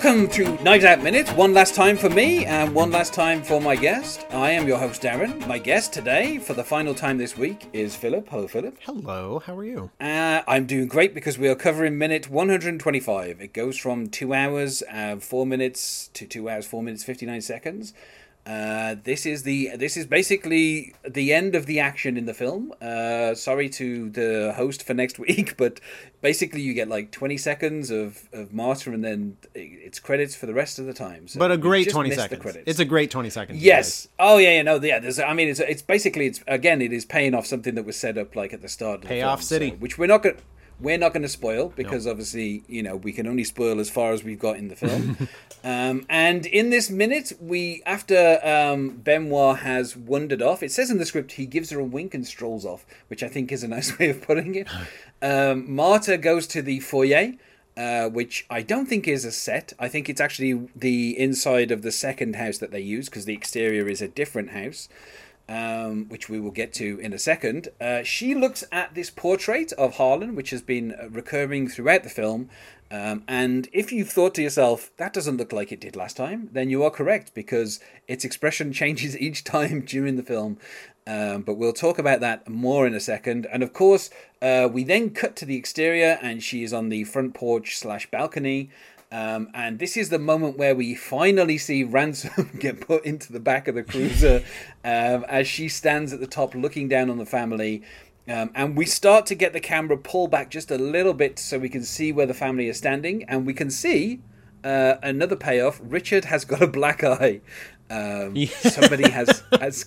Welcome to Knives Out Minute, one last time for me and one last time for my guest. I am your host, Darren. My guest today, for the final time this week, is Philip. Hello, Philip. Hello, how are you? Uh, I'm doing great because we are covering minute 125. It goes from 2 hours, uh, 4 minutes to 2 hours, 4 minutes, 59 seconds. Uh, this is the this is basically the end of the action in the film. Uh, sorry to the host for next week, but basically you get like twenty seconds of, of Marta, and then it's credits for the rest of the time. So but a great twenty seconds. It's a great twenty seconds. Yes. Oh yeah, yeah. No, yeah. There's. I mean, it's it's basically it's again it is paying off something that was set up like at the start. Of Payoff film, City, so, which we're not going. We're not going to spoil because nope. obviously, you know, we can only spoil as far as we've got in the film. um, and in this minute, we after um, Benoit has wandered off, it says in the script he gives her a wink and strolls off, which I think is a nice way of putting it. Um, Marta goes to the foyer. Uh, which I don't think is a set. I think it's actually the inside of the second house that they use because the exterior is a different house um, which we will get to in a second, uh, she looks at this portrait of Harlan, which has been uh, recurring throughout the film. Um, and if you've thought to yourself, that doesn't look like it did last time, then you are correct because its expression changes each time during the film. Um, but we'll talk about that more in a second. And of course, uh, we then cut to the exterior, and she is on the front porch slash balcony. Um, and this is the moment where we finally see Ransom get put into the back of the cruiser um, as she stands at the top looking down on the family. Um, and we start to get the camera pull back just a little bit so we can see where the family is standing. And we can see uh, another payoff Richard has got a black eye. Um, yeah. somebody has, has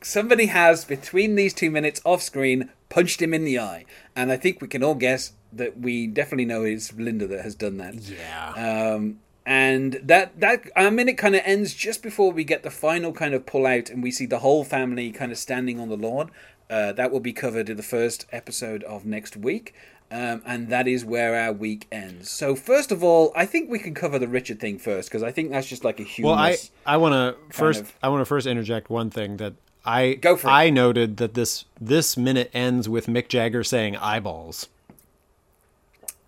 somebody has between these two minutes off screen punched him in the eye and i think we can all guess that we definitely know it's Linda that has done that. Yeah. Um, and that that I mean it kind of ends just before we get the final kind of pull out and we see the whole family kind of standing on the lawn. Uh, that will be covered in the first episode of next week. Um, and that is where our week ends. So first of all, I think we can cover the Richard thing first because I think that's just like a huge. Well, I I want to first of... I want to first interject one thing that I Go for I noted that this this minute ends with Mick Jagger saying eyeballs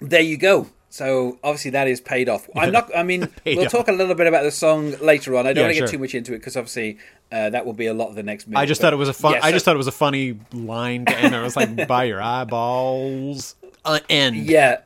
there you go. So obviously that is paid off. I'm not. I mean, we'll off. talk a little bit about the song later on. I don't yeah, want to sure. get too much into it because obviously uh, that will be a lot of the next. Minute, I just thought it was a fun. Yeah, so, I just thought it was a funny line to end. It was like, "Buy your eyeballs." Uh, end. Yeah,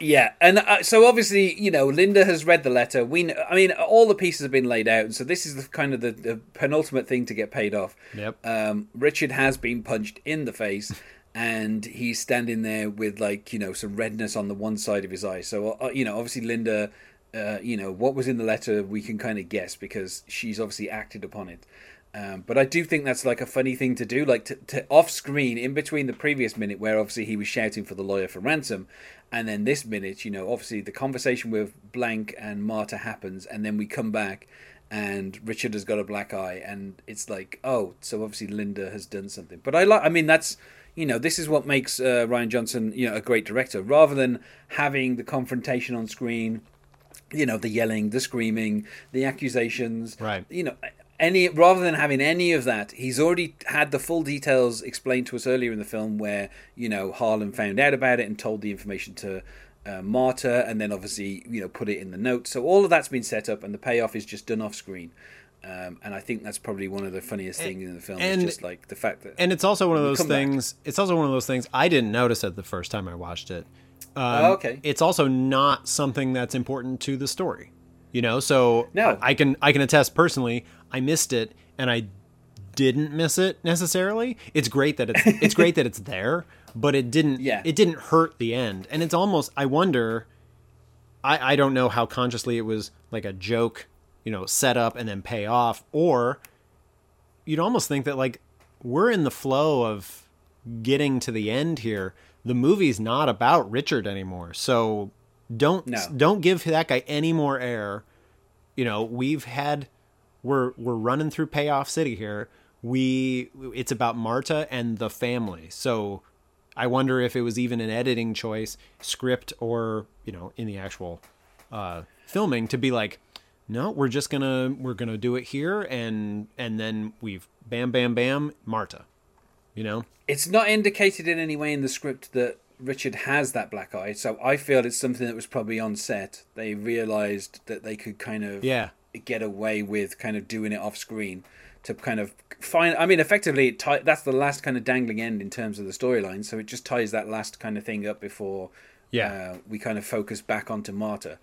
yeah, and uh, so obviously, you know, Linda has read the letter. We, I mean, all the pieces have been laid out, and so this is the kind of the, the penultimate thing to get paid off. Yep. Um, Richard has been punched in the face and he's standing there with like you know some redness on the one side of his eye. So uh, you know, obviously Linda, uh, you know what was in the letter, we can kind of guess because she's obviously acted upon it. Um, but I do think that's like a funny thing to do, like to, to off screen in between the previous minute where obviously he was shouting for the lawyer for ransom, and then this minute, you know, obviously the conversation with Blanc and Marta happens, and then we come back and Richard has got a black eye, and it's like, oh, so obviously Linda has done something. But I like, I mean, that's you know, this is what makes uh, Rian Johnson, you know, a great director. Rather than having the confrontation on screen, you know, the yelling, the screaming, the accusations, right? You know, any rather than having any of that, he's already had the full details explained to us earlier in the film, where you know Harlan found out about it and told the information to uh, Marta, and then obviously you know put it in the notes. So all of that's been set up, and the payoff is just done off screen. Um, and I think that's probably one of the funniest things in the film. And, just like the fact that, and it's also one of those things. Back. It's also one of those things I didn't notice it the first time I watched it. Um, oh, okay. It's also not something that's important to the story, you know. So no. I can I can attest personally. I missed it, and I didn't miss it necessarily. It's great that it's it's great that it's there, but it didn't. Yeah. It didn't hurt the end, and it's almost. I wonder. I I don't know how consciously it was like a joke you know, set up and then pay off. Or you'd almost think that like we're in the flow of getting to the end here. The movie's not about Richard anymore. So Don't No. don't give that guy any more air. You know, we've had we're we're running through payoff city here. We it's about Marta and the family. So I wonder if it was even an editing choice, script or, you know, in the actual uh filming to be like no, we're just going to we're going to do it here and and then we've bam bam bam Marta. You know? It's not indicated in any way in the script that Richard has that black eye, so I feel it's something that was probably on set. They realized that they could kind of Yeah. get away with kind of doing it off screen to kind of find. I mean, effectively, it tie, that's the last kind of dangling end in terms of the storyline. So it just ties that last kind of thing up before Yeah. uh, we kind of focus back onto Marta.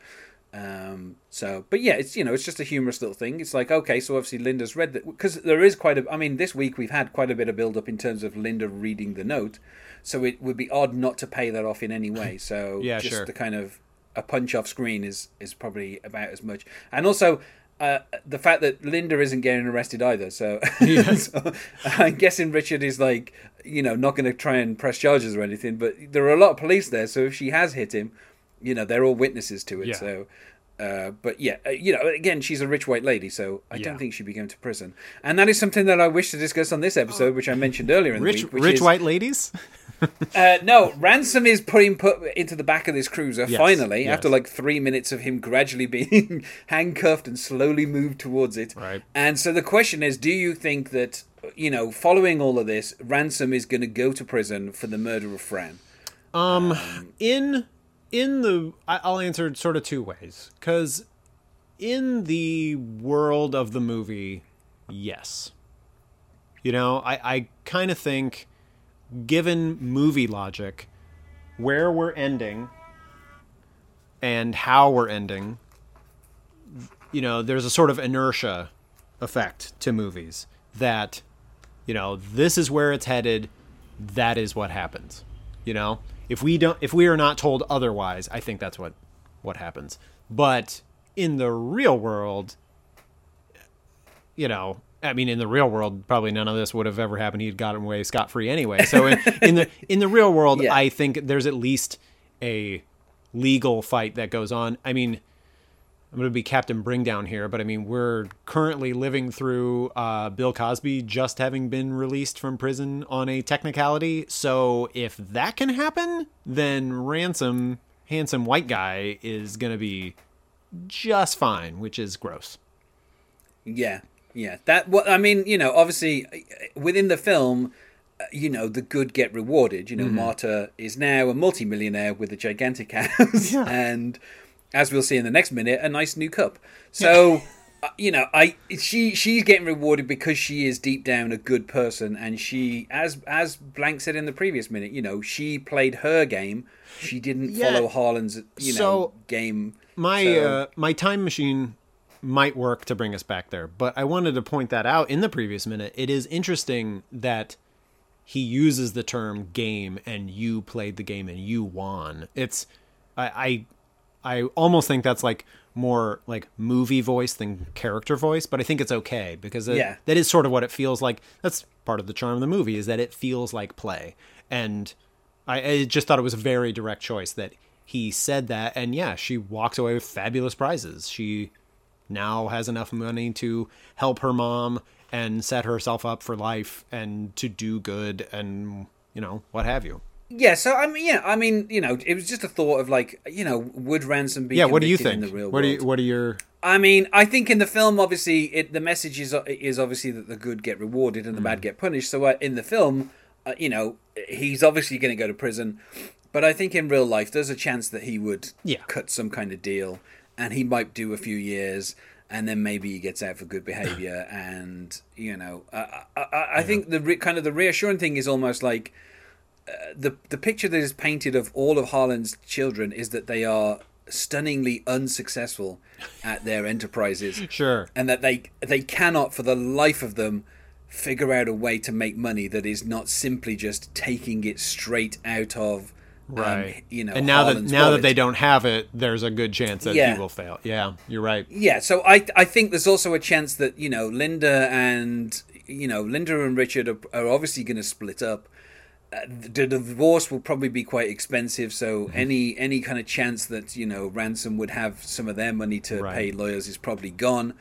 Um, so, but yeah, it's you know, it's just a humorous little thing. It's like okay, so obviously Linda's read that because there is quite a. I mean, this week we've had quite a bit of build up in terms of Linda reading the note, so it would be odd not to pay that off in any way. So Yeah, just sure. the kind of a punch off screen is is probably about as much, and also. Uh, the fact that Linda isn't getting arrested either, so, so I'm guessing Richard is like, you know, not going to try and press charges or anything. But there are a lot of police there, so if she has hit him, you know, they're all witnesses to it. Yeah. So, uh, but yeah, uh, you know, again, she's a rich white lady, so I Yeah. don't think she'd be going to prison. And that is something that I wish to discuss on this episode, which I mentioned earlier in the Rich week. Which rich is, white ladies? Uh, no, Ransom is putting put into the back of this cruiser Yes, finally yes. after like three minutes of him gradually being handcuffed and slowly moved towards it. Right. And so the question is, do you think that you know, following all of this, Ransom is going to go to prison for the murder of Fran? Um in in the I'll answer it sort of two ways cuz in the world of the movie yes you know I I kind of think given movie logic where we're ending and how we're ending you know there's a sort of inertia effect to movies that you know this is where it's headed that is what happens you know? If we don't if we are not told otherwise i think that's what what happens. But in the real world you know i mean in the real world probably none of this would have ever happened he'd gotten away scot-free anyway so in, in the in the real world Yeah. i think there's at least a legal fight that goes on i mean I'm going to be Captain Bring Down here, but I mean, we're currently living through uh, Bill Cosby just having been released from prison on a technicality. So if that can happen, then Ransom, handsome white guy, is going to be just fine, which is gross. Yeah, yeah. That what I mean. You know, obviously within the film, uh, you know, the good get rewarded. You know, Marta is now a multimillionaire with a gigantic house, Yeah. and as we'll see in the next minute, a nice new cup. So. uh, You know, I she she's getting rewarded because she is deep down a good person, and she, as as Blanc said in the previous minute, you know, she played her game. She didn't Yeah. follow Harlan's, you know, So, game. My So- uh, my time machine might work to bring us back there, but I wanted to point that out in the previous minute. It is interesting that he uses the term game and you played the game and you won. It's I I, I almost think that's like more like movie voice than character voice, but I think it's okay because it, Yeah. that is sort of what it feels like. That's part of the charm of the movie is that it feels like play. And I, I just thought it was a very direct choice that he said that and yeah, she walks away with fabulous prizes. She now has enough money to help her mom and set herself up for life and to do good and you know what have you Yeah, so I mean, yeah, I mean, you know, it was just a thought of like, you know, would ransom be? yeah what do you think In the real what do world? you what are your I mean, I think in the film, obviously, it the message is is obviously that the good get rewarded and the Mm. bad get punished. So uh, in the film, uh, you know, he's obviously going to go to prison, but I think in real life, there's a chance that he would Yeah. cut some kind of deal, and he might do a few years. And then maybe he gets out for good behavior, and you know, I, I, I I think the re- kind of the reassuring thing is almost like uh, the the picture that is painted of all of Harlan's children is that they are stunningly unsuccessful at their enterprises, sure and that they they cannot for the life of them figure out a way to make money that is not simply just taking it straight out of um, right you know and now that now that they don't have it there's a good chance that Yeah. he will fail yeah you're right Yeah, so I I think there's also a chance that you know Linda and you know Linda and Richard are, are obviously going to split up, uh, the divorce will probably be quite expensive. So Mm-hmm. any any kind of chance that you know ransom would have some of their money to Right. pay lawyers is probably gone.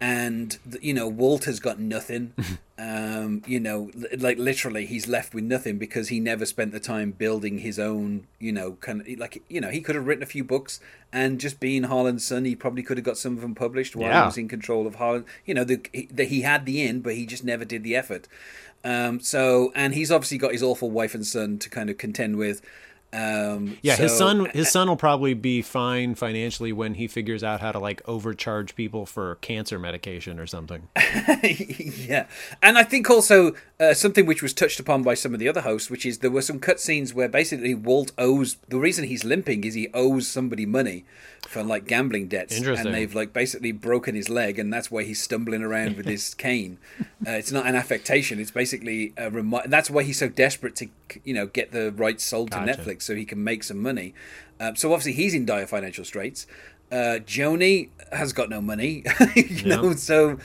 And you know Walter's got nothing. um, you know, like literally, he's left with nothing because he never spent the time building his own. You know, kind of like you know he could have written a few books and just being Harlan's son, he probably could have got some of them published while Yeah. he was in control of Harlan. You know, the, he, the, he had the in, but he just never did the effort. Um, so, and he's obviously got his awful wife and son to kind of contend with. Um, Yeah, his son his son will probably be fine financially when he figures out how to like overcharge people for cancer medication or something. yeah, and I think also uh, something which was touched upon by some of the other hosts, which is there were some cutscenes where basically Walt owes the reason he's limping is he owes somebody money for like gambling debts, and they've like basically broken his leg, and that's why he's stumbling around with his cane. Uh, it's not an affectation; it's basically a remi- That's why he's so desperate to you know get the rights sold to Gotcha. Netflix so he can make some money. Um, so obviously he's in dire financial straits. Uh, Joni has got no money, you know. So,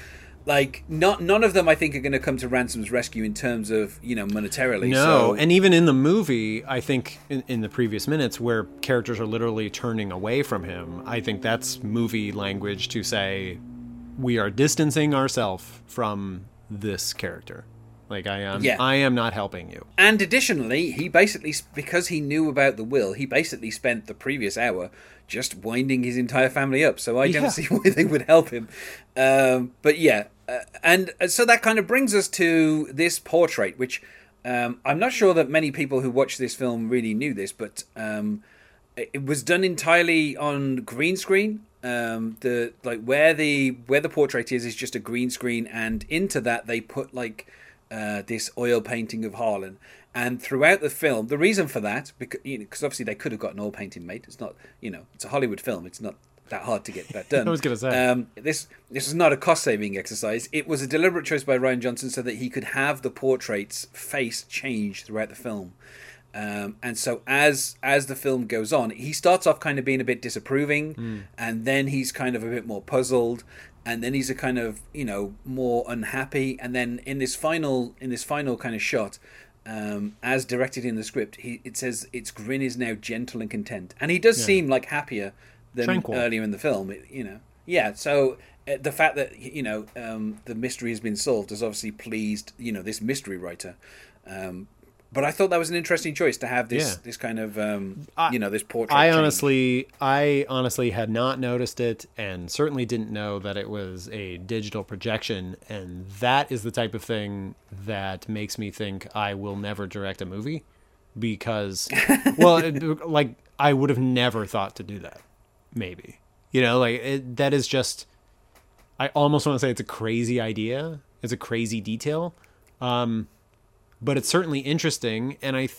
like, not none of them, I think, are going to come to Ransom's rescue in terms of you know monetarily. No, so, and even in the movie, I think in, in the previous minutes where characters are literally turning away from him, I think that's movie language to say we are distancing ourselves from this character. Like I am, Yeah. I am not helping you. and additionally, he basically because he knew about the will, he basically spent the previous hour just winding his entire family up. So I Yeah. don't see why they would help him. Um, but yeah, uh, and uh, so that kind of brings us to this portrait, which um, I'm not sure that many people who watched this film really knew this, but um, it was done entirely on green screen. Um, the like where the where the portrait is is just a green screen, and into that they put like uh, this oil painting of Harlan. And throughout the film, the reason for that, because you know, obviously they could have got an oil painting made. It's not, you know, it's a Hollywood film. It's not that hard to get that done. I was gonna say. um, this this is not a cost saving exercise. It was a deliberate choice by Rian Johnson so that he could have the portrait's face change throughout the film. Um, and so as as the film goes on, he starts off kind of being a bit disapproving, and then he's kind of a bit more puzzled, and then he's a kind of you know more unhappy, and then in this final in this final kind of shot, um, as directed in the script, he it says its grin is now gentle and content, and he does Yeah. seem like happier than Tranquil. earlier in the film. it- you know, yeah. So uh, the fact that you know um, the mystery has been solved has obviously pleased you know this mystery writer. Um, but I thought that was an interesting choice to have this Yeah. this kind of um, I- you know this portrait. I change. honestly, I honestly had not noticed it, and certainly didn't know that it was a digital projection. And that is the type of thing that makes me think I will never direct a movie, because, well, it- like I would have never thought to do that. Maybe, you know, like it, that is just. I almost want to say it's a crazy idea. It's a crazy detail, um, but it's certainly interesting, and I. Th-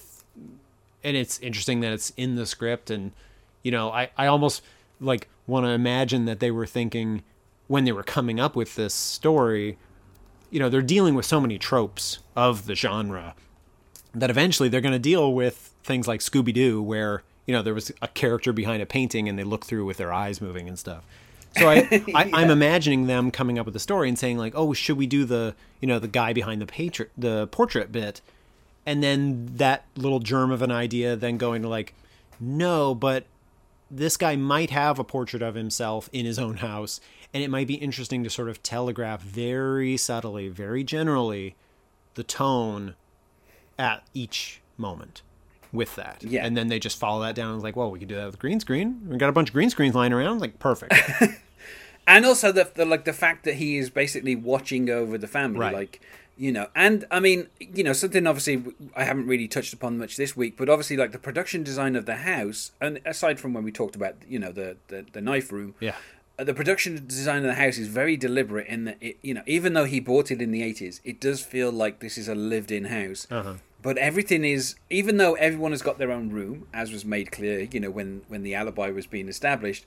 and it's interesting that it's in the script and you know i, I almost like want to imagine that they were thinking when they were coming up with this story you know they're dealing with so many tropes of the genre that eventually they're going to deal with things like scooby-doo where you know there was a character behind a painting and they look through with their eyes moving and stuff. So I, I i'm imagining them coming up with a story and saying like oh should we do the you know the guy behind the patri- the portrait bit? And then that little germ of an idea then going to like no but this guy might have a portrait of himself in his own house. And it might be interesting to sort of telegraph very subtly very generally the tone at each moment with that. Yeah. and then they just follow that down. And like well we could do that with green screen. We got a bunch of green screens lying around. Like perfect. And also the, the like the fact that he is basically watching over the family Right. like you know and i mean you know something obviously i haven't really touched upon much this week but obviously like the production design of the house and aside from when we talked about you know the the, the knife room yeah. uh, the production design of the house is very deliberate in that it, you know even though he bought it in the 80s it does feel like this is a lived-in house. Uh-huh but everything is even though everyone has got their own room as was made clear you know when when the alibi was being established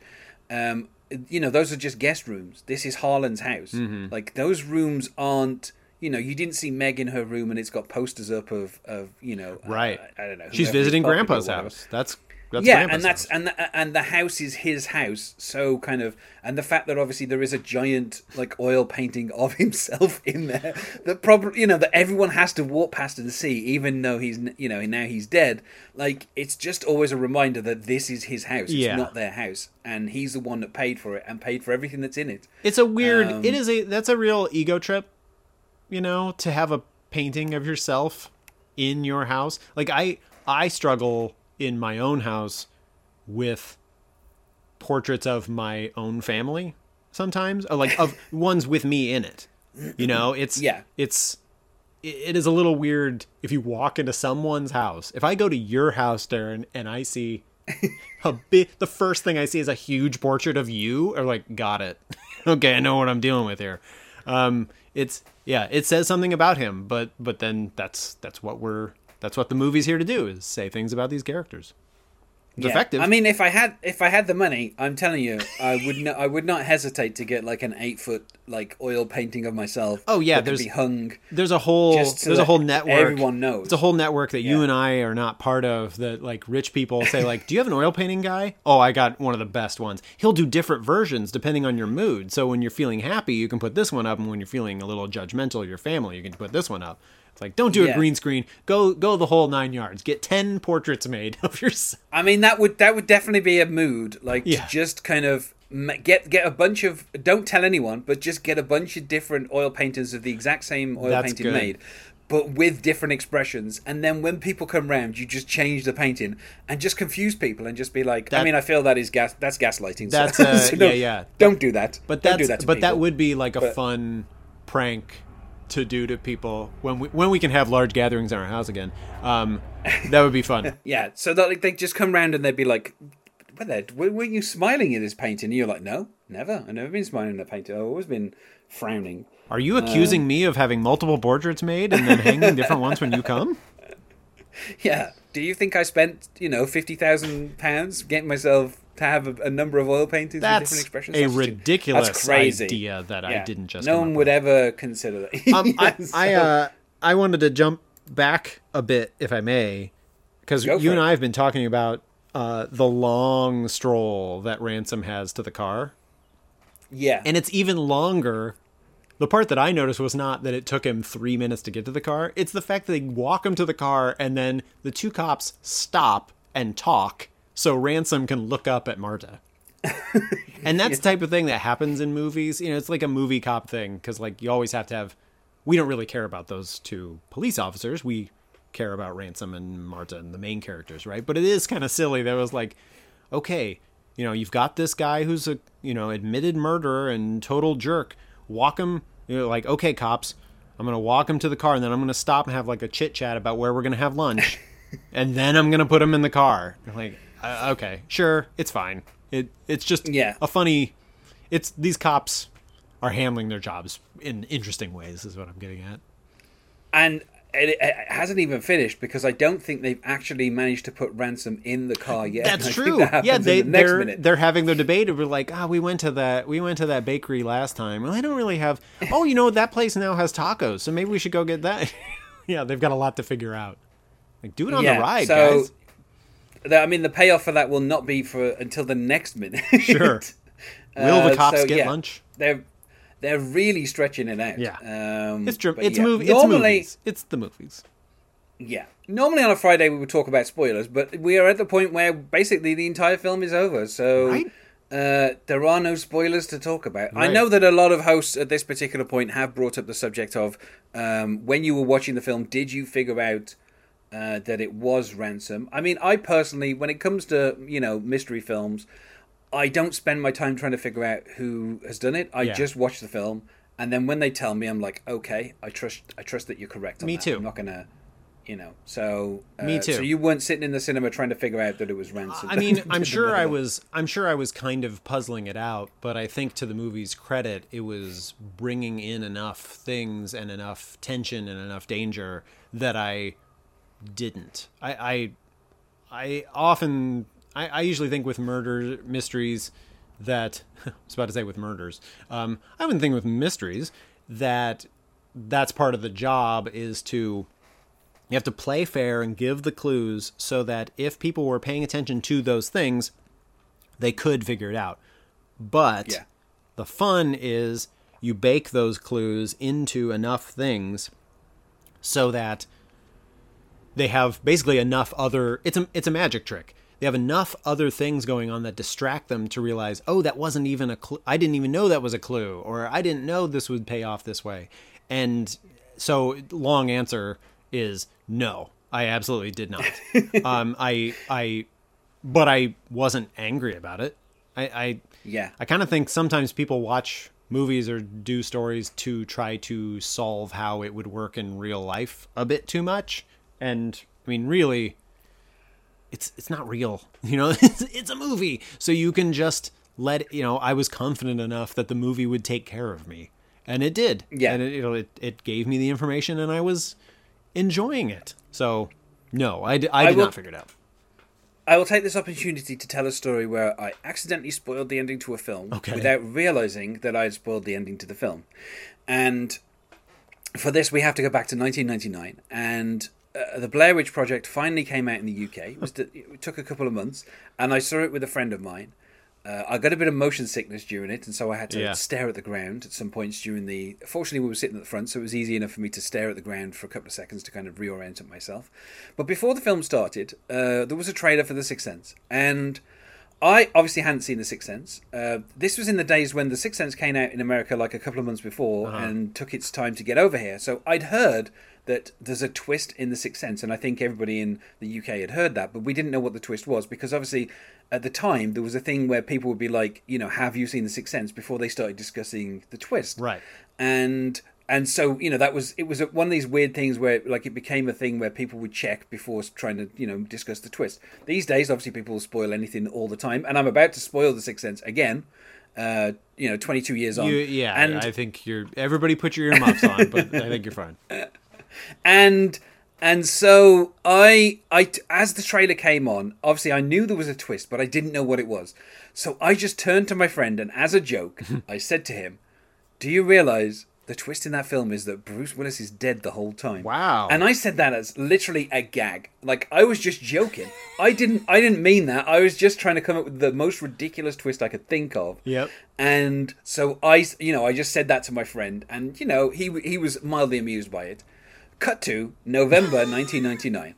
um you know those are just guest rooms this is harlan's house Mm-hmm. like those rooms aren't you know you didn't see meg in her room and it's got posters up of of you know uh, Right. I, I don't know she's visiting grandpa's house that's That's yeah, and that's house. and the, and the house is his house. So kind of, and the fact that obviously there is a giant like oil painting of himself in there that probably you know that everyone has to walk past and see, even though he's you know now he's dead. Like it's just always a reminder that this is his house. It's Yeah. not their house, and he's the one that paid for it and paid for everything that's in it. It's a weird. Um, it is a. That's a real ego trip. You know, to have a painting of yourself in your house. Like I, I struggle in my own house with portraits of my own family sometimes, or like of ones with me in it. You know, it's Yeah. it's it is a little weird if you walk into someone's house. If I go to your house, Darren, and I see a big, the first thing I see is a huge portrait of you, or like, got it. okay, I know what I'm dealing with here. Um, it's yeah, it says something about him, but but then that's that's what we're that's what the movie's here to do is say things about these characters. It's Yeah. effective. I mean, if I had if I had the money, I'm telling you, I would not I would not hesitate to get like an eight foot like oil painting of myself. Oh, yeah, there's- be hung. there's a whole there's a whole network everyone knows. it's a whole network that you and i are not part of that like rich people say like do you have an oil painting guy oh i got one of the best ones he'll do different versions depending on your mood so when you're feeling happy you can put this one up and when you're feeling a little judgmental of your family you can put this one up it's like don't do a green screen go go the whole nine yards get 10 portraits made of yourself I mean, that would that would definitely be a mood, like Yeah. to just kind of get get a bunch of don't tell anyone, but just get a bunch of different oil paintings of the exact same oil That's painting good. made. But with different expressions, and then when people come round, you just change the painting and just confuse people, and just be like, That- I mean, I feel that is gas. That's gaslighting. so- That's, uh, so don't- yeah, yeah. Don't do that. but don't that's do that. But that would be like a But- fun prank to do to people when we when we can have large gatherings in our house again um that would be fun Yeah, so that like they just come round and they'd be like, "What the? Were you smiling at this painting?" And you're like, "No, never. I've never been smiling at a painting. I've always been frowning." Are you accusing me of having multiple portraits made and then hanging different ones when you come? Yeah. Do you think I spent you know fifty thousand pounds getting myself to have a, a number of oil paintings with different expressions? a That's ridiculous that's crazy. idea that I didn't just. No one would with. ever consider that. Um, I, Yes, I, uh, I wanted to jump back a bit, if I may, because you for and it. I have been talking about uh, the long stroll that Ransom has to the car. yeah. And it's even longer. The part that I noticed was not that it took him three minutes to get to the car. It's the fact that they walk him to the car and then the two cops stop and talk so Ransom can look up at Marta. and that's the type of thing that happens in movies. You know, it's like a movie cop thing because, like, you always have to have. We don't really care about those two police officers. We care about Ransom and Marta and the main characters, right? But it is kind of silly. That was like, okay, you know, you've got this guy who's a you know admitted murderer and total jerk. Walk him, you know, like okay, cops, I'm gonna walk him to the car and then I'm gonna stop and have like a chit chat about where we're gonna have lunch, and then I'm gonna put him in the car. Like, uh, okay, sure, it's fine. It it's just Yeah. a funny. It's these cops are handling their jobs in interesting ways. Is what I'm getting at. and it, it hasn't even finished because I don't think they've actually managed to put ransom in the car yet. That's true. that yeah, they the they're minute. they're having their debate. We're like, ah, we went to that we went to that bakery last time. Well, they don't really have. Oh, you know that place now has tacos, so maybe we should go get that. yeah, they've got a lot to figure out. Like, do it on the ride, so, guys. The- I mean, the payoff for that will not be for until the next minute. Sure. Will the Uh, cops so, get yeah, lunch? They're they're really stretching it out. Yeah. um, It's. It's yeah. movie. It's Normally, movies. It's the movies. yeah. Normally on a Friday we would talk about spoilers, but we are at the point where basically the entire film is over. So. Right. Uh, there are no spoilers to talk about. I know that a lot of hosts at this particular point have brought up the subject of um, when you were watching the film, did you figure out uh, that it was ransom? I mean, I personally, when it comes to you know mystery films, I don't spend my time trying to figure out who has done it. I Yeah. just watch the film, and then when they tell me, I'm like, okay, I trust. I trust that you're correct. On Me that. too. I'm not gonna, you know. So uh, Me too. So you weren't sitting in the cinema trying to figure out that it was ransom. I mean, I'm sure I was. I'm sure I was kind of puzzling it out, but I think to the movie's credit, it was bringing in enough things and enough tension and enough danger that I didn't. I I, I often. I, I usually think with murder mysteries that I was about to say with murders. Um, I wouldn't think with mysteries that that's part of the job is to You have to play fair and give the clues so that if people were paying attention to those things, they could figure it out. But Yeah. the fun is you bake those clues into enough things so that they have basically enough other it's a it's a magic trick. They have enough other things going on that distract them to realize, "Oh, that wasn't even a clue. I didn't even know that was a clue or I didn't know this would pay off this way." And so long answer is no. I absolutely did not. um I I but I wasn't angry about it. I I Yeah. I kind of think sometimes people watch movies or do stories to try to solve how it would work in real life a bit too much. And I mean, really, it's it's not real. You know, it's, it's a movie, so you can just let you know. I was confident enough that the movie would take care of me, and it did. Yeah. and it you know, it, it gave me the information, and I was enjoying it. So no, I, d- I did I will- not figure it out. I will take this opportunity to tell a story where I accidentally spoiled the ending to a film Okay. without realizing that I had spoiled the ending to the film. And for this, we have to go back to 1999. And uh, the Blair Witch Project finally came out in the UK. It, was it took a couple of months. And I saw it with a friend of mine. Uh, I got a bit of motion sickness during it, and so I had to Yeah. stare at the ground at some points during the. Fortunately, we were sitting at the front, so it was easy enough for me to stare at the ground for a couple of seconds to kind of reorient myself. But before the film started, uh, there was a trailer for The Sixth Sense, and I obviously hadn't seen The Sixth Sense. Uh, this was in the days when The Sixth Sense came out in America like a couple of months before and took its time to get over here. So I'd heard that there's a twist in The Sixth Sense, and I think everybody in the UK had heard that, but we didn't know what the twist was because obviously at the time there was a thing where people would be like, you know, have you seen The Sixth Sense before they started discussing the twist Right. and and so you know that was it was one of these weird things where like it became a thing where people would check before trying to you know discuss the twist these days obviously people will spoil anything all the time and i'm about to spoil the sixth sense again uh you know 22 years on You, yeah, and I think you're. Everybody, put your earmuffs on, but I think you're fine. and and so I I as the trailer came on, obviously I knew there was a twist, but I didn't know what it was. So I just turned to my friend and as a joke, I said to him, "Do you realize the twist in that film is that Bruce Willis is dead the whole time?" Wow. And I said that as literally a gag. Like I was just joking. I didn't I didn't mean that. I was just trying to come up with the most ridiculous twist I could think of. Yep. And so I, you know, I just said that to my friend, and you know, he he was mildly amused by it. Cut to November 1999,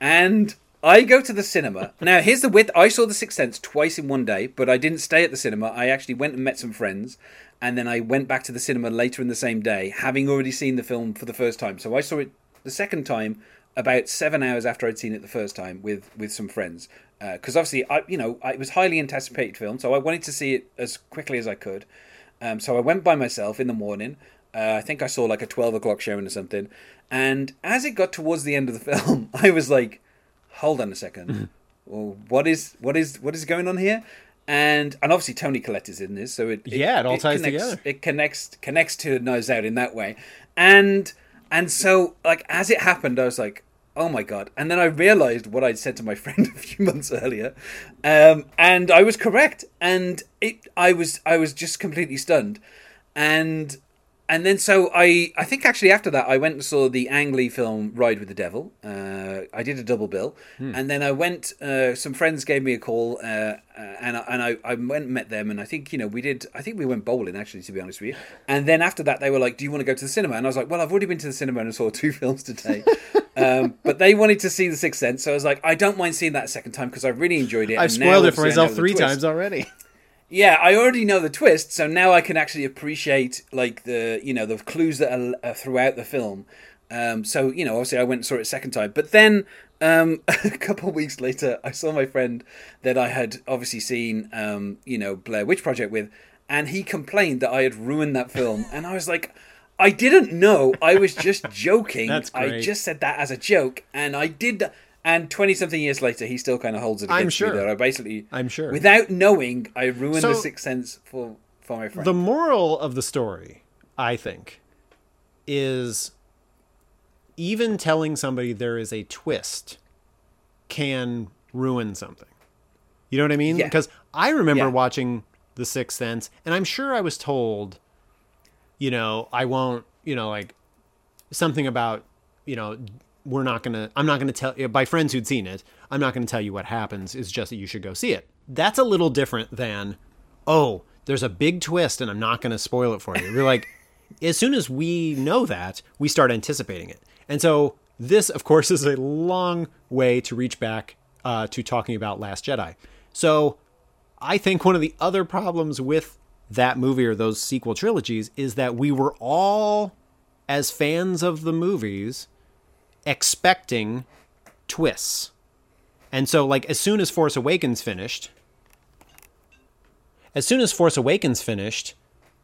and I go to the cinema. Now, here's the width. I saw The Sixth Sense twice in one day, but I didn't stay at the cinema. I actually went and met some friends, and then I went back to the cinema later in the same day, having already seen the film for the first time. So I saw it the second time about seven hours after I'd seen it the first time with with some friends. Because obviously, I you know I, it was highly anticipated film, so I wanted to see it as quickly as I could. Um, so I went by myself in the morning. Uh, I think I saw like a twelve o'clock showing or something. And as it got towards the end of the film, I was like, "Hold on a second, well, what is what is what is going on here?" And and obviously Toni Collette is in this, so it, it Yeah, it all ties connects, together. It connects connects to Knives Out in that way, and and so like as it happened, I was like, "Oh my god!" And then I realized what I'd said to my friend a few months earlier, um, and I was correct. And it, I was I was just completely stunned, and and then so I I think actually after that I went and saw the Ang Lee film Ride with the Devil. Uh, I did a double bill, and then I went. Uh, some friends gave me a call, uh, uh, and I, and I, I went and met them, and I think you know we did. I think we went bowling actually, to be honest with you. And then after that, they were like, "Do you want to go to the cinema?" And I was like, "Well, I've already been to the cinema and saw two films today." um, but they wanted to see The Sixth Sense, so I was like, "I don't mind seeing that a second time because I really enjoyed it." I've spoiled it for obviously I know myself three times already. Yeah, I already know the twist, so now I can actually appreciate like the you know the clues that are, are throughout the film. Um, so you know, obviously, I went and saw it a second time, but then um, a couple of weeks later, I saw my friend that I had obviously seen, um, you know, Blair Witch Project with, and he complained that I had ruined that film, and I was like. I didn't know. I was just joking. That's I just said that as a joke, and I did. And twenty something years later, he still kind of holds it I'm against sure. me that I basically, I'm sure. without knowing, I ruined the Sixth Sense for for my friend. The moral of the story, I think, is even telling somebody there is a twist can ruin something. You know what I mean? Yeah. Because I remember Yeah. watching The Sixth Sense, and I'm sure I was told, you know, I won't, you know, like something about, you know, we're not gonna. I'm not gonna tell you by friends who'd seen it. I'm not gonna tell you what happens. It's just that you should go see it. That's a little different than, oh, there's a big twist, and I'm not gonna spoil it for you. We're like, as soon as we know that, we start anticipating it, and so this, of course, is a long way to reach back uh, to talking about Last Jedi. So, I think one of the other problems with that movie or those sequel trilogies is that we were all, as fans of the movies, expecting twists. And so, like, as soon as Force Awakens finished, as soon as Force Awakens finished,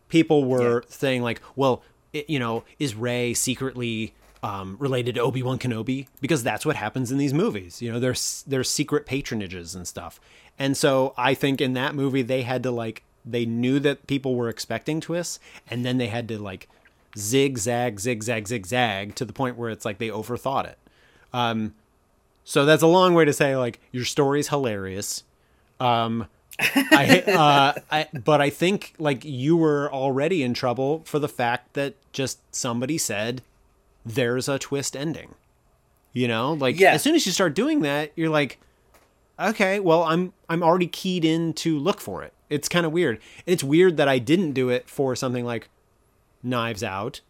people were yeah. saying, like, well, it, you know, is Rey secretly um, related to Obi Wan Kenobi? Because that's what happens in these movies. You know, there's there's secret patronages and stuff. And so I think in that movie they had to like they knew that people were expecting twists, and then they had to like zigzag, zigzag, zigzag to the point where it's like they overthought it. Um, so that's a long way to say like your story's hilarious. Um, I, uh, I, but I think like you were already in trouble for the fact that just somebody said there's a twist ending. You know, like yeah. as soon as you start doing that, you're like, okay, well, I'm I'm already keyed in to look for it. It's kind of weird. It's weird that I didn't do it for something like Knives Out,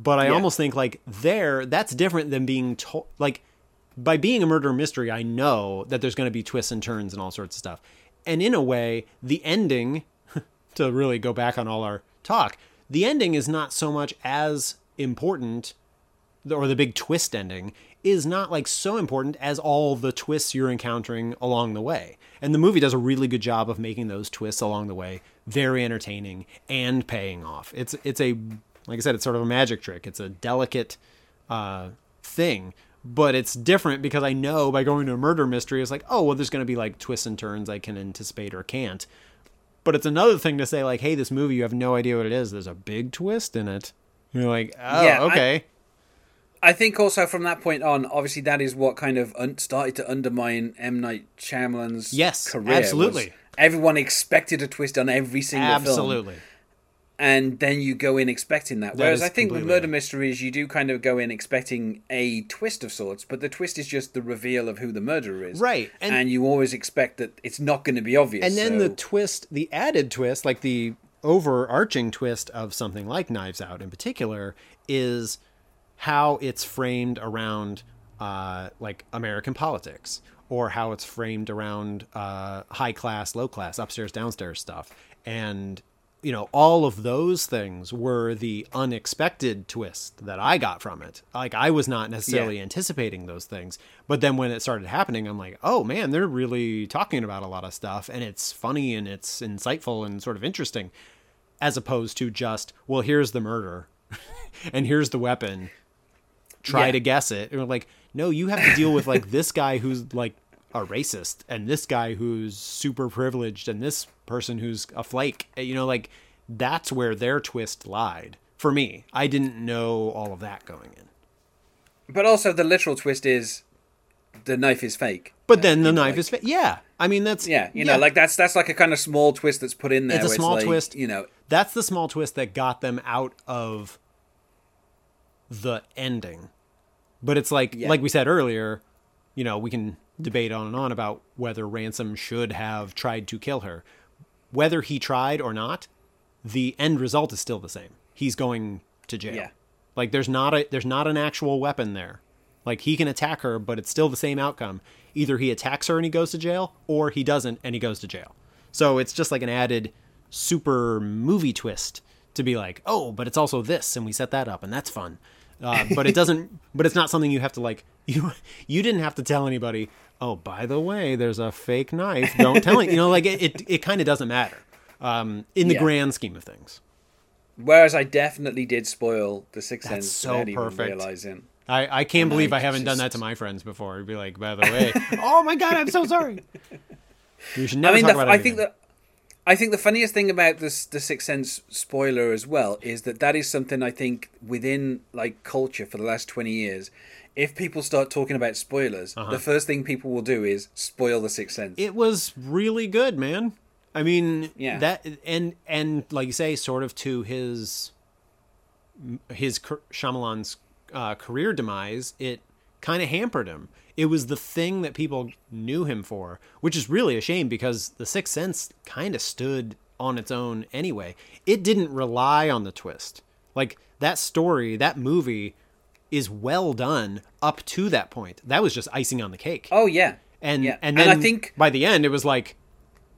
but I yeah. almost think like there that's different than being told like by being a murder mystery. I know that there's going to be twists and turns and all sorts of stuff, and in a way, the ending to really go back on all our talk, the ending is not so much as important or the big twist ending is not like so important as all the twists you're encountering along the way. And the movie does a really good job of making those twists along the way very entertaining and paying off. It's it's a like I said, it's sort of a magic trick. It's a delicate uh, thing, but it's different because I know by going to a murder mystery, it's like, oh well, there's going to be like twists and turns I can anticipate or can't. But it's another thing to say like, hey, this movie you have no idea what it is. There's a big twist in it. You're like, oh, yeah, okay. I- I think also from that point on, obviously that is what kind of un- started to undermine M Night Shyamalan's yes, career. Absolutely, everyone expected a twist on every single absolutely. film. Absolutely, and then you go in expecting that. that Whereas I think with murder mysteries, you do kind of go in expecting a twist of sorts, but the twist is just the reveal of who the murderer is, right? And, and you always expect that it's not going to be obvious. And then so. the twist, the added twist, like the overarching twist of something like Knives Out in particular, is how it's framed around uh, like American politics or how it's framed around uh, high class, low class, upstairs, downstairs stuff. And, you know, all of those things were the unexpected twist that I got from it. Like, I was not necessarily yeah. anticipating those things. But then when it started happening, I'm like, oh man, they're really talking about a lot of stuff. And it's funny and it's insightful and sort of interesting, as opposed to just, well, here's the murder and here's the weapon try yeah. to guess it. And like, no, you have to deal with like this guy who's like a racist and this guy who's super privileged and this person who's a flake. Eh, you know, like that's where their twist lied. For me, I didn't know all of that going in. But also, the literal twist is the knife is fake. But then the knife like, is fake. Yeah, I mean that's yeah, you yeah. know, like that's that's like a kind of small twist that's put in there. It's a small it's like, twist. You know, that's the small twist that got them out of the ending. But it's like yeah. like we said earlier, you know, we can debate on and on about whether Ransom should have tried to kill her. Whether he tried or not, the end result is still the same. He's going to jail. Yeah. Like there's not a there's not an actual weapon there. Like he can attack her, but it's still the same outcome. Either he attacks her and he goes to jail, or he doesn't and he goes to jail. So it's just like an added super movie twist to be like, oh, but it's also this, and we set that up, and that's fun. Uh, but it doesn't. but it's not something you have to like. You you didn't have to tell anybody. Oh, by the way, there's a fake knife. Don't tell it. You know, like it. It, it kind of doesn't matter um, in the yeah. grand scheme of things. Whereas I definitely did spoil the Sixth Sense so perfect. realizing. I, I can't and believe I, I haven't just... done that to my friends before. I'd be like, by the way, oh my god, I'm so sorry. We should never I mean, talk the, about. I think that I think the funniest thing about this the Sixth Sense spoiler as well is that that is something I think within like culture for the last twenty years. If people start talking about spoilers, uh-huh. the first thing people will do is spoil the Sixth Sense. It was really good, man. I mean, yeah, that and and like you say, sort of to his his Shyamalan's uh, career demise, it kind of hampered him. It was the thing that people knew him for, which is really a shame because The Sixth Sense kind of stood on its own anyway. It didn't rely on the twist. Like that story, that movie is well done up to that point. That was just icing on the cake. Oh yeah, and yeah. and then I think by the end it was like,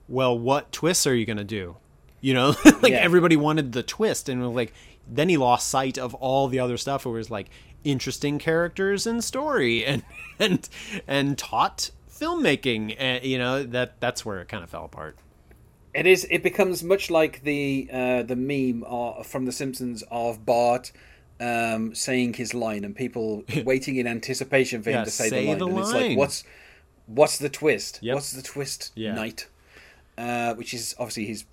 well, what twists are you gonna do? You know, like Yeah. everybody wanted the twist, and was like then he lost sight of all the other stuff. Where it was like interesting characters and story, and and and taught filmmaking. And you know that that's where it kind of fell apart. It is. It becomes much like the uh, the meme of, from The Simpsons of Bart um, saying his line and people waiting in anticipation for Yeah, him to say, say the line. the and it's line. like, what's what's the twist? Yep. What's the twist? Yeah. Night, uh, which is obviously his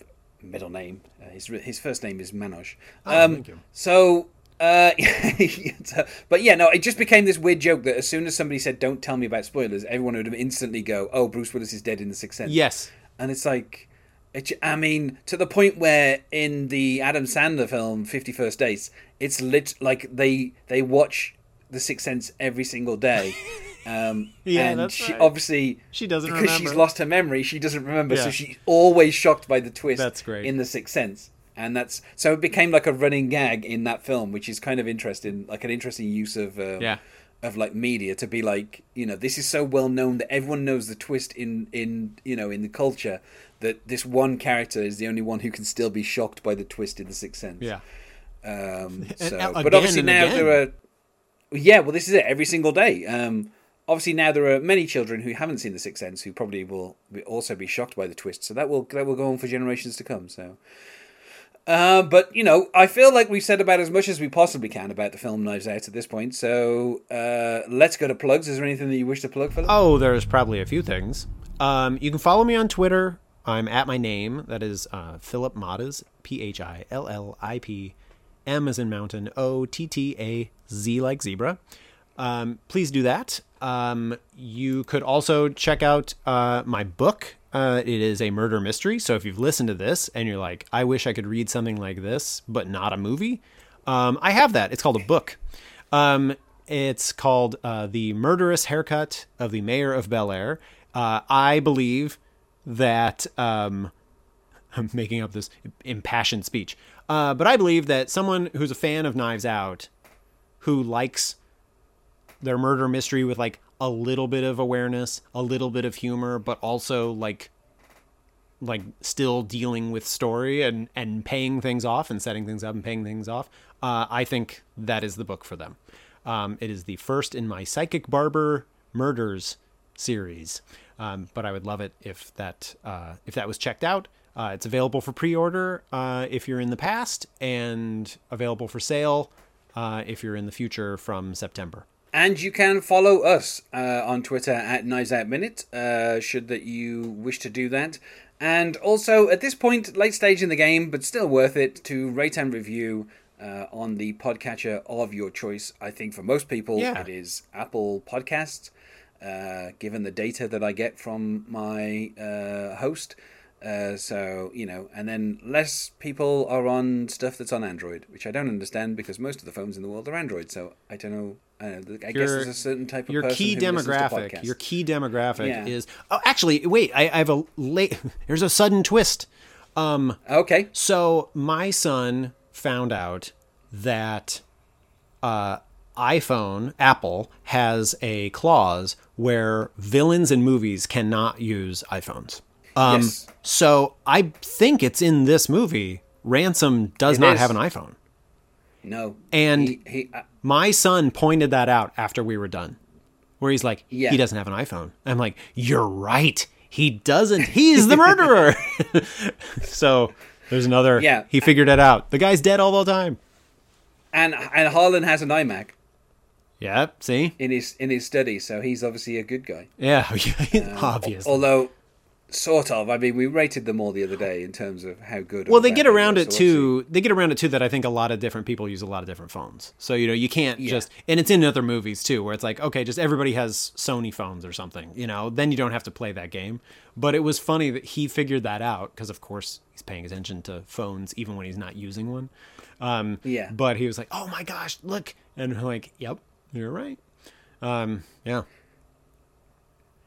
middle name. Uh, his his first name is Manoj. Oh, Um, thank you. So. Uh, but yeah, no, it just became this weird joke that as soon as somebody said, "Don't tell me about spoilers," everyone would instantly go, "Oh, Bruce Willis is dead in the Sixth Sense." Yes, and it's like it, I mean to the point where in the Adam Sandler film 50 First Dates it's lit like they they watch The Sixth Sense every single day um, Yeah, and that's she right. obviously She doesn't because she's lost her memory she doesn't remember so she's always shocked by the twist That's great. in The Sixth Sense and that's so it became like a running gag in that film which is kind of interesting like an interesting use of um, Yeah. of like media to be like you know this is so well known that everyone knows the twist in in you know in the culture that this one character is the only one who can still be shocked by the twist in the sixth sense yeah, um so uh, but obviously now again. there are yeah well this is it every single day um obviously now there are many children who haven't seen the sixth sense who probably will also be shocked by the twist so that will that will go on for generations to come so uh, but you know, I feel like we've said about as much as we possibly can about the film Knives Out at this point. So uh, let's go to plugs. Is there anything that you wish to plug, Phillip? Oh, there's probably a few things. Um, you can follow me on Twitter. I'm at my name. That is uh, Phillip Mottaz, P H I L L I P, M as in mountain, O T T A Z like zebra. Um, please do that. Um, you could also check out uh, my book. Uh, it is a murder mystery. So if you've listened to this and you're like, I wish I could read something like this, but not a movie, um, I have that. It's called a book. Um, it's called uh, The Murderous Haircut of the Mayor of Bel Air. Uh, I believe that. Um, I'm making up this impassioned speech. Uh, but I believe that someone who's a fan of Knives Out, who likes their murder mystery with like a little bit of awareness, a little bit of humor, but also like like still dealing with story and and paying things off and setting things up and paying things off. Uh, I think that is the book for them. Um, it is the first in my Psychic Barber Murders series, um, but I would love it if that uh, if that was checked out. Uh, it's available for pre-order uh, if you're in the past, and available for sale uh, if you're in the future from September. And you can follow us uh, on Twitter at Knives Out Minute, uh, should that you wish to do that. And also, at this point, late stage in the game, but still worth it to rate and review uh, on the podcatcher of your choice. I think for most people, Yeah. it is Apple Podcasts, uh, given the data that I get from my uh, host. Uh, so you know, and then less people are on stuff that's on Android, which I don't understand because most of the phones in the world are Android. So I don't know. I, know, I guess Your- there's a certain type of your key who listens to demographic your key demographic Yeah. is oh actually wait I, I have a late there's a sudden twist okay. so my son found out that uh, iphone apple has a clause where villains in movies cannot use iphones um, Yes. so i think it's in this movie ransom does It not is. have an iphone No. And- he, he uh, my son pointed that out after we were done where he's like Yeah. he doesn't have an iphone. I'm like you're right. He doesn't. He's the murderer. So there's another Yeah. he figured it out. The guy's dead all the time. And and Harlan has an iMac. Yep see? In his in his study, so he's obviously a good guy. yeah obviously. Although, sort of. I mean, we rated them all the other day in terms of how good. well they get around it so too they get around it too that i think a lot of different people use a lot of different phones so you know you can't Yeah. just and it's in other movies too where it's like okay just everybody has sony phones or something you know then you don't have to play that game but it was funny that he figured that out because of course he's paying attention to phones even when he's not using one um Yeah. but he was like oh my gosh look and we're like yep you're right Um, yeah.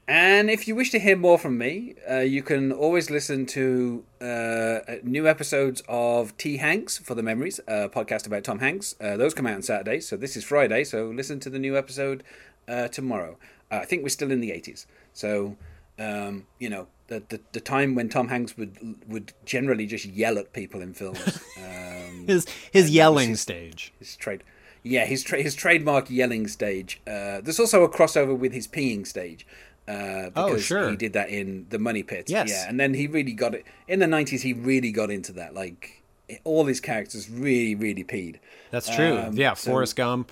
And if you wish to hear more from me, uh, you can always listen to uh, new episodes of T. Hanks for the Memories, a podcast about Tom Hanks. Uh, those come out on Saturday, so this is Friday, so listen to the new episode uh, tomorrow. Uh, I think we're still in the 80s, so, um, you know, the, the, the time when Tom Hanks would would generally just yell at people in films. Um, his his yelling his, stage. His trade. Yeah, his tra- his trademark yelling stage. Uh, there's also a crossover with his peeing stage. Uh, oh, because sure. he did that in the Money Pit. Yes. Yeah, and then he really got it in the '90s. He really got into that. Like all his characters really, really peed. That's true. Um, yeah, so- Forrest Gump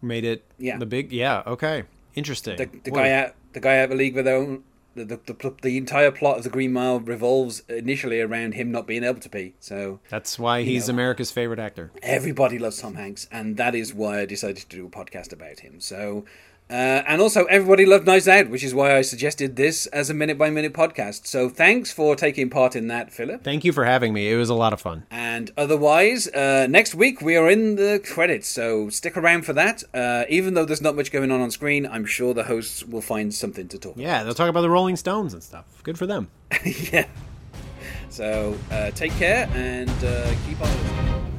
made it. Yeah. the big. Yeah, okay, interesting. The, the guy out, the guy out of the league with their own. The, the, the, the entire plot of the Green Mile revolves initially around him not being able to pee. So That's why he's know. America's favorite actor. everybody loves Tom Hanks, and that is why I decided to do a podcast about him. So, uh, and also everybody loved Knives Out, which is why I suggested this as a minute by minute podcast. So, thanks for taking part in that, Phillip. Thank you for having me. It was a lot of fun. And otherwise, uh, next week we are in the credits, so stick around for that. Uh, even though there's not much going on on screen, I'm sure the hosts will find something to talk Yeah, they'll talk about the Rolling Stones and stuff. Good for them. yeah. So, uh, take care and uh, keep on. listening.